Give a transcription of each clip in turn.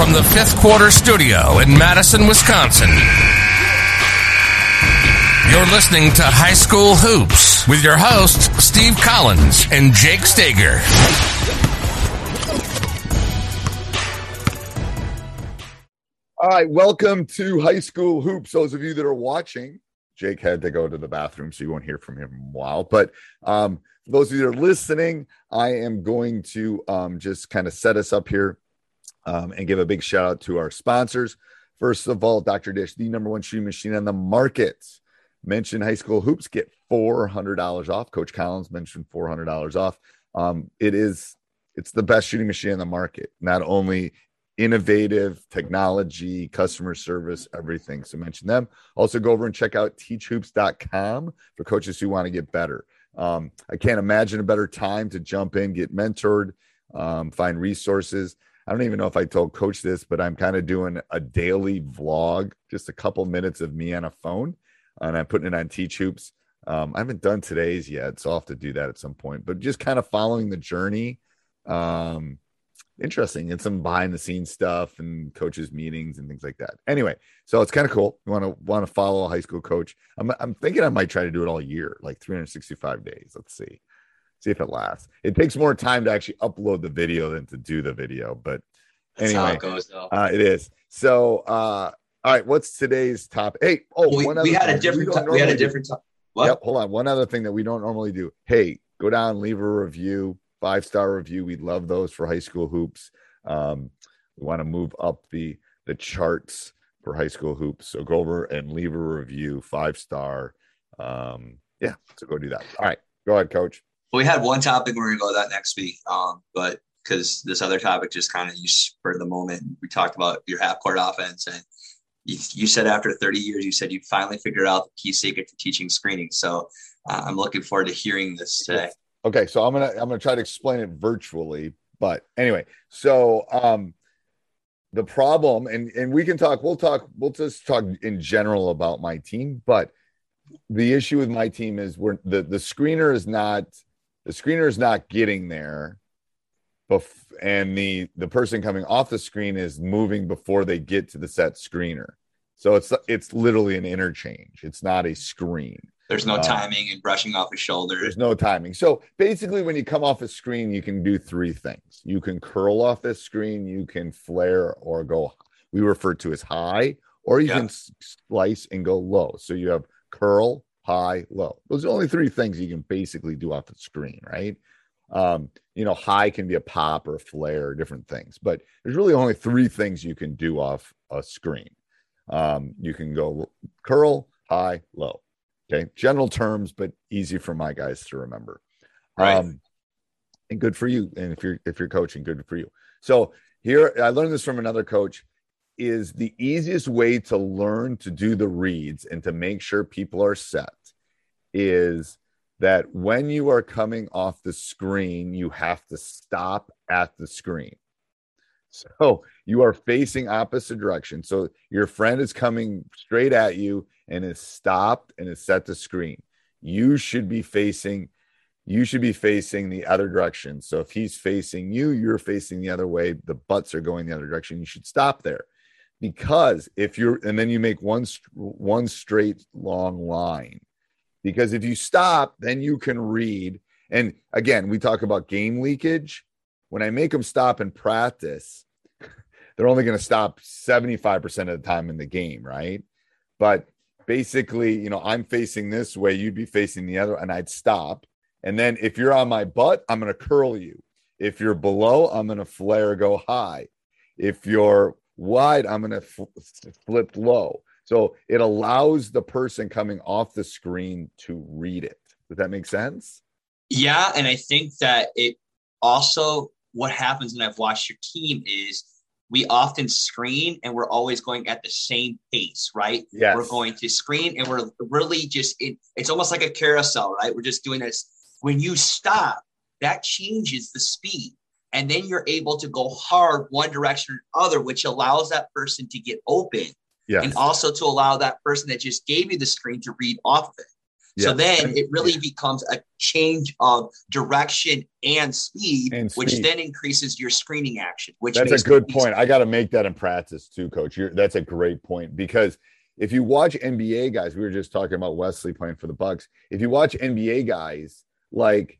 From the fifth quarter studio in Madison, Wisconsin. You're listening to High School Hoops with your hosts, Steve Collins and Jake Stager. All right, welcome to High School Hoops. Those of you that are watching, Jake had to go to the bathroom, so you won't hear from him in a while. But um, for those of you that are listening, I am going to um, just kind of set us up here um, and give a big shout out to our sponsors. First of all, Dr. Dish, the number one shooting machine on the market. Mention High School Hoops, get $400 off. Coach Collins mentioned $400 off. Um, it is, it's the best shooting machine on the market. Not only innovative technology, customer service, everything. So mention them. Also go over and check out teachhoops.com for coaches who want to get better. Um, I can't imagine a better time to jump in, get mentored, um, find resources. I don't even know if I told coach this, but I'm kind of doing a daily vlog, just a couple minutes of me on a phone, and I'm putting it on Teach Hoops. Um, I haven't done today's yet, so I'll have to do that at some point. But just kind of following the journey. Um, interesting and some behind the scenes stuff and coaches meetings and things like that anyway so it's kind of cool you want to want to follow a high school coach I'm, I'm thinking i might try to do it all year like 365 days let's see see if it lasts it takes more time to actually upload the video than to do the video but That's anyway it goes, uh, it is so uh all right what's today's topic hey oh we, one we other had a different. T- we had a different. T- what? Yep. Hold on. One other thing that we don't normally do. Hey, go down, leave a review, five star review. We'd love those for high school hoops. Um, we want to move up the the charts for high school hoops. So go over and leave a review, five star. Um, yeah. So go do that. All right. Go ahead, coach. We had one topic. We're gonna go to that next week. Um, but because this other topic just kind of you spurred the moment. We talked about your half court offense, and you, you said after 30 years, you said you finally figured out the key secret to teaching screening. So uh, I'm looking forward to hearing this today. Okay, so I'm gonna I'm gonna try to explain it virtually, but anyway, so um the problem and and we can talk we'll talk we'll just talk in general about my team, but the issue with my team is we're the the screener is not the screener is not getting there bef- and the the person coming off the screen is moving before they get to the set screener. So it's it's literally an interchange. It's not a screen. There's no Uh, timing and brushing off his shoulder. There's no timing. So basically, when you come off a screen, you can do three things. You can curl off this screen, you can flare or go, we refer to as high, or you Yeah. can slice and go low. So you have curl, high, low. Those are the only three things you can basically do off the screen, right? Um, you know, high can be a pop or a flare, or different things, but there's really only three things you can do off a screen. Um, you can go curl, high, low. Okay, general terms, but easy for my guys to remember. Right. Um, and good for you. And if you're if you're coaching, good for you. So here, I learned this from another coach. Is the easiest way to learn to do the reads and to make sure people are set is that when you are coming off the screen, you have to stop at the screen. So you are facing opposite direction. So your friend is coming straight at you and is stopped and is set to screen. You should be facing you should be facing the other direction. So if he's facing you, you're facing the other way, the butts are going the other direction. You should stop there. Because if you're and then you make one one straight long line. Because if you stop, then you can read. And again, we talk about game leakage. When I make them stop and practice, they're only going to stop 75% of the time in the game, right? But basically, you know, I'm facing this way, you'd be facing the other, and I'd stop. And then if you're on my butt, I'm going to curl you. If you're below, I'm going to flare go high. If you're wide, I'm going to fl- flip low. So it allows the person coming off the screen to read it. Does that make sense? Yeah. And I think that it also, what happens when I've watched your team is we often screen and we're always going at the same pace, right? Yes. We're going to screen and we're really just, it, it's almost like a carousel, right? We're just doing this. When you stop, that changes the speed. And then you're able to go hard one direction or other, which allows that person to get open. Yes. And also to allow that person that just gave you the screen to read off of it. So then it really becomes a change of direction and speed, And which then increases your screening action. Which That's a good point. I got to make that in practice too, coach. You're, that's a great point because if you watch NBA guys, we were just talking about Wesley playing for the Bucks. If you watch NBA guys, like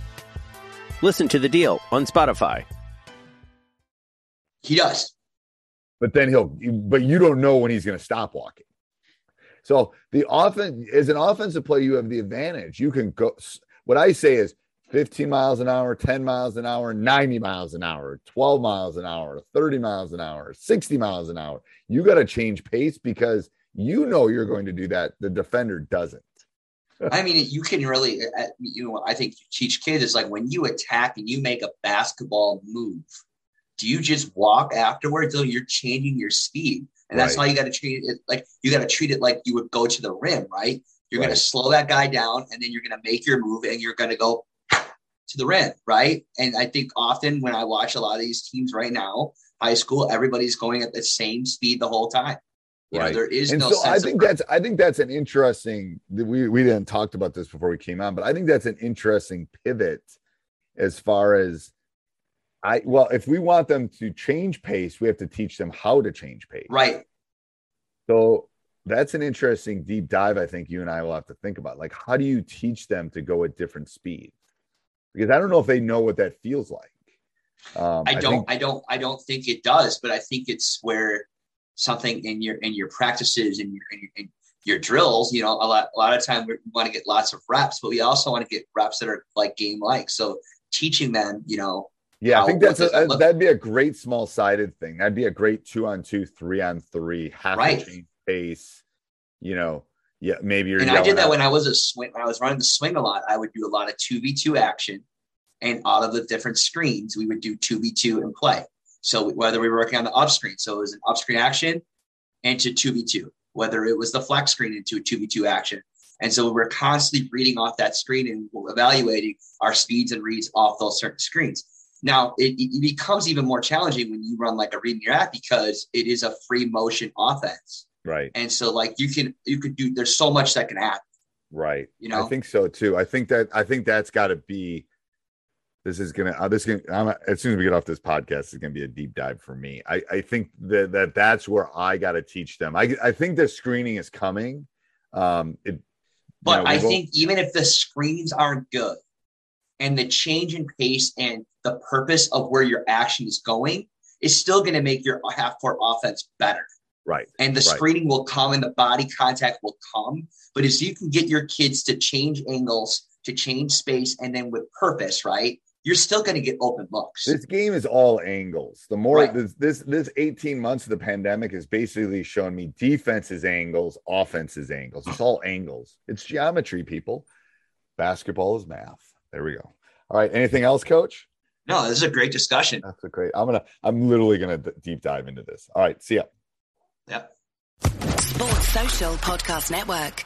Listen to the deal on Spotify. He does. but then he'll but you don't know when he's going to stop walking. So the offense as an offensive player you have the advantage. You can go what i say is 15 miles an hour 10 miles an hour 90 miles an hour 12 miles an hour 30 miles an hour 60 miles an hour. You got to change pace because you know you're going to do that. The defender doesn't I mean, you can really, uh, you know, I think you teach kids is like when you attack and you make a basketball move, do you just walk afterwards? No, you're changing your speed. And that's Right. how you got to treat it. Like you got to treat it like you would go to the rim, right? You're going to slow that guy down and then you're going to make your move and you're going to go to the rim, right? And I think often when I watch a lot of these teams right now, high school, everybody's going at the same speed the whole time. You know, Right. there is and no so I think of that's I think that's an interesting we we didn't talked about this before we came on, but I think that's an interesting pivot as far as I well, if we want them to change pace, we have to teach them how to change pace. right. So that's an interesting deep dive. I think you and I will have to think about. Like, how do you teach them to go at different speeds? Because I don't know if they know what that feels like. Um, I don't, think- I don't, I don't think it does, but I think it's where something in your in your practices and your in your, in your drills, you know, a lot a lot of time we want to get lots of reps, but we also want to get reps that are like game like. So teaching them, you know, Yeah, I think that's a, look- that'd be a great small sided thing. That'd be a great two on two, three on three, half Right. change pace. You know, yeah, maybe you're. and I did that at- when I was a swing. When I was running the swing a lot, I would do a lot of two v two action, and out of the different screens, we would do two v two and play. So whether we were working on the up screen, so it was an up screen action into two v two, whether it was the flex screen into a two v two action, and so we're constantly reading off that screen and evaluating our speeds and reads off those certain screens. Now it, it becomes even more challenging when you run like a read and react because it is a free motion offense. right, And so like you can you could do there's so much that can happen. right. You know? I think so too. I think that I think that's got to be. This is gonna. Uh, this is gonna. I'm, as soon as we get off this podcast, it's gonna be a deep dive for me. I I think that that that's where I got to teach them. I I think the screening is coming. Um, it. you But know, I won't- think even if the screens aren't good and the change in pace and the purpose of where your action is going is still going to make your half court offense better. right. And the Right. screening will come and the body contact will come. But as you can get your kids to change angles, to change space, and then with purpose, right? You're still going to get open looks. This game is all angles. The more Right. this, this this 18 months of the pandemic has basically shown me defenses angles, offenses angles. It's all angles. It's geometry, people. Basketball is math. There we go. All right. Anything else, coach? No, this is a great discussion. That's a great. I'm gonna. I'm literally gonna d- deep dive into this. All right. See ya. Yep. Sports Social Podcast Network.